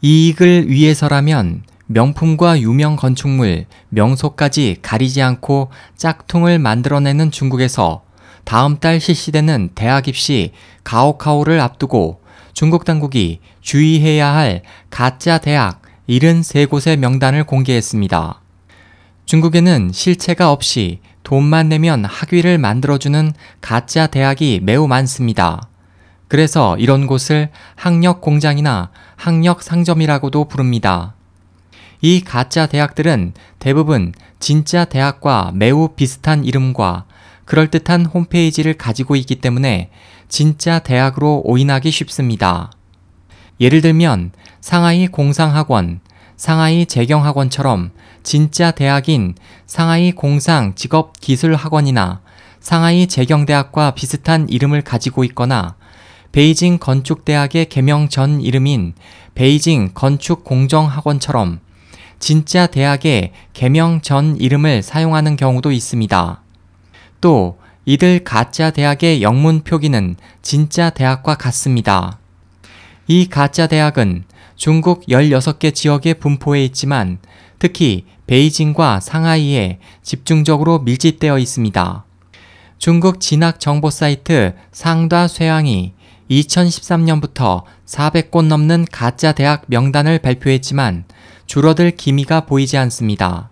이익을 위해서라면 명품과 유명 건축물, 명소까지 가리지 않고 짝퉁을 만들어내는 중국에서 다음 달 실시되는 대학 입시 가오카오를 앞두고 중국 당국이 주의해야 할 가짜 대학 73곳의 명단을 공개했습니다. 중국에는 실체가 없이 돈만 내면 학위를 만들어주는 가짜 대학이 매우 많습니다. 그래서 이런 곳을 학력 공장이나 학력 상점이라고도 부릅니다. 이 가짜 대학들은 대부분 진짜 대학과 매우 비슷한 이름과 그럴듯한 홈페이지를 가지고 있기 때문에 진짜 대학으로 오인하기 쉽습니다. 예를 들면 상하이 공상학원, 상하이 재경학원처럼 진짜 대학인 상하이 공상 직업기술학원이나 상하이 재경대학과 비슷한 이름을 가지고 있거나 베이징 건축대학의 개명 전 이름인 베이징 건축공정학원처럼 진짜 대학의 개명 전 이름을 사용하는 경우도 있습니다. 또 이들 가짜 대학의 영문 표기는 진짜 대학과 같습니다. 이 가짜 대학은 중국 16개 지역에 분포해 있지만 특히 베이징과 상하이에 집중적으로 밀집되어 있습니다. 중국 진학 정보 사이트 상다쉐왕이 2013년부터 400곳 넘는 가짜 대학 명단을 발표했지만 줄어들 기미가 보이지 않습니다.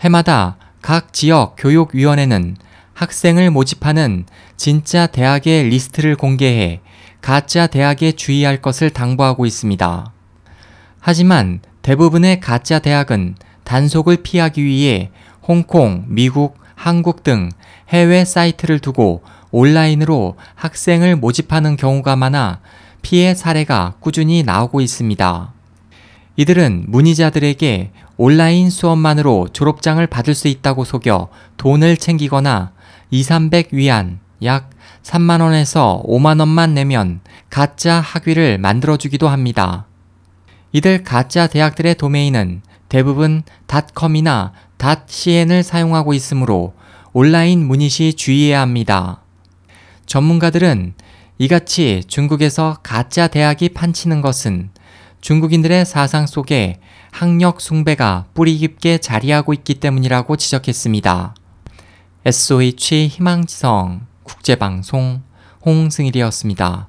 해마다 각 지역 교육위원회는 학생을 모집하는 진짜 대학의 리스트를 공개해 가짜 대학에 주의할 것을 당부하고 있습니다. 하지만 대부분의 가짜 대학은 단속을 피하기 위해 홍콩, 미국, 한국 등 해외 사이트를 두고 온라인으로 학생을 모집하는 경우가 많아 피해 사례가 꾸준히 나오고 있습니다. 이들은 문의자들에게 온라인 수업만으로 졸업장을 받을 수 있다고 속여 돈을 챙기거나 2, 300 위안, 약 3만원에서 5만원만 내면 가짜 학위를 만들어주기도 합니다. 이들 가짜 대학들의 도메인은 대부분 닷컴이나 닷cn을 사용하고 있으므로 온라인 문의 시 주의해야 합니다. 전문가들은 이같이 중국에서 가짜 대학이 판치는 것은 중국인들의 사상 속에 학력 숭배가 뿌리 깊게 자리하고 있기 때문이라고 지적했습니다. SOH 희망지성 국제방송 홍승일이었습니다.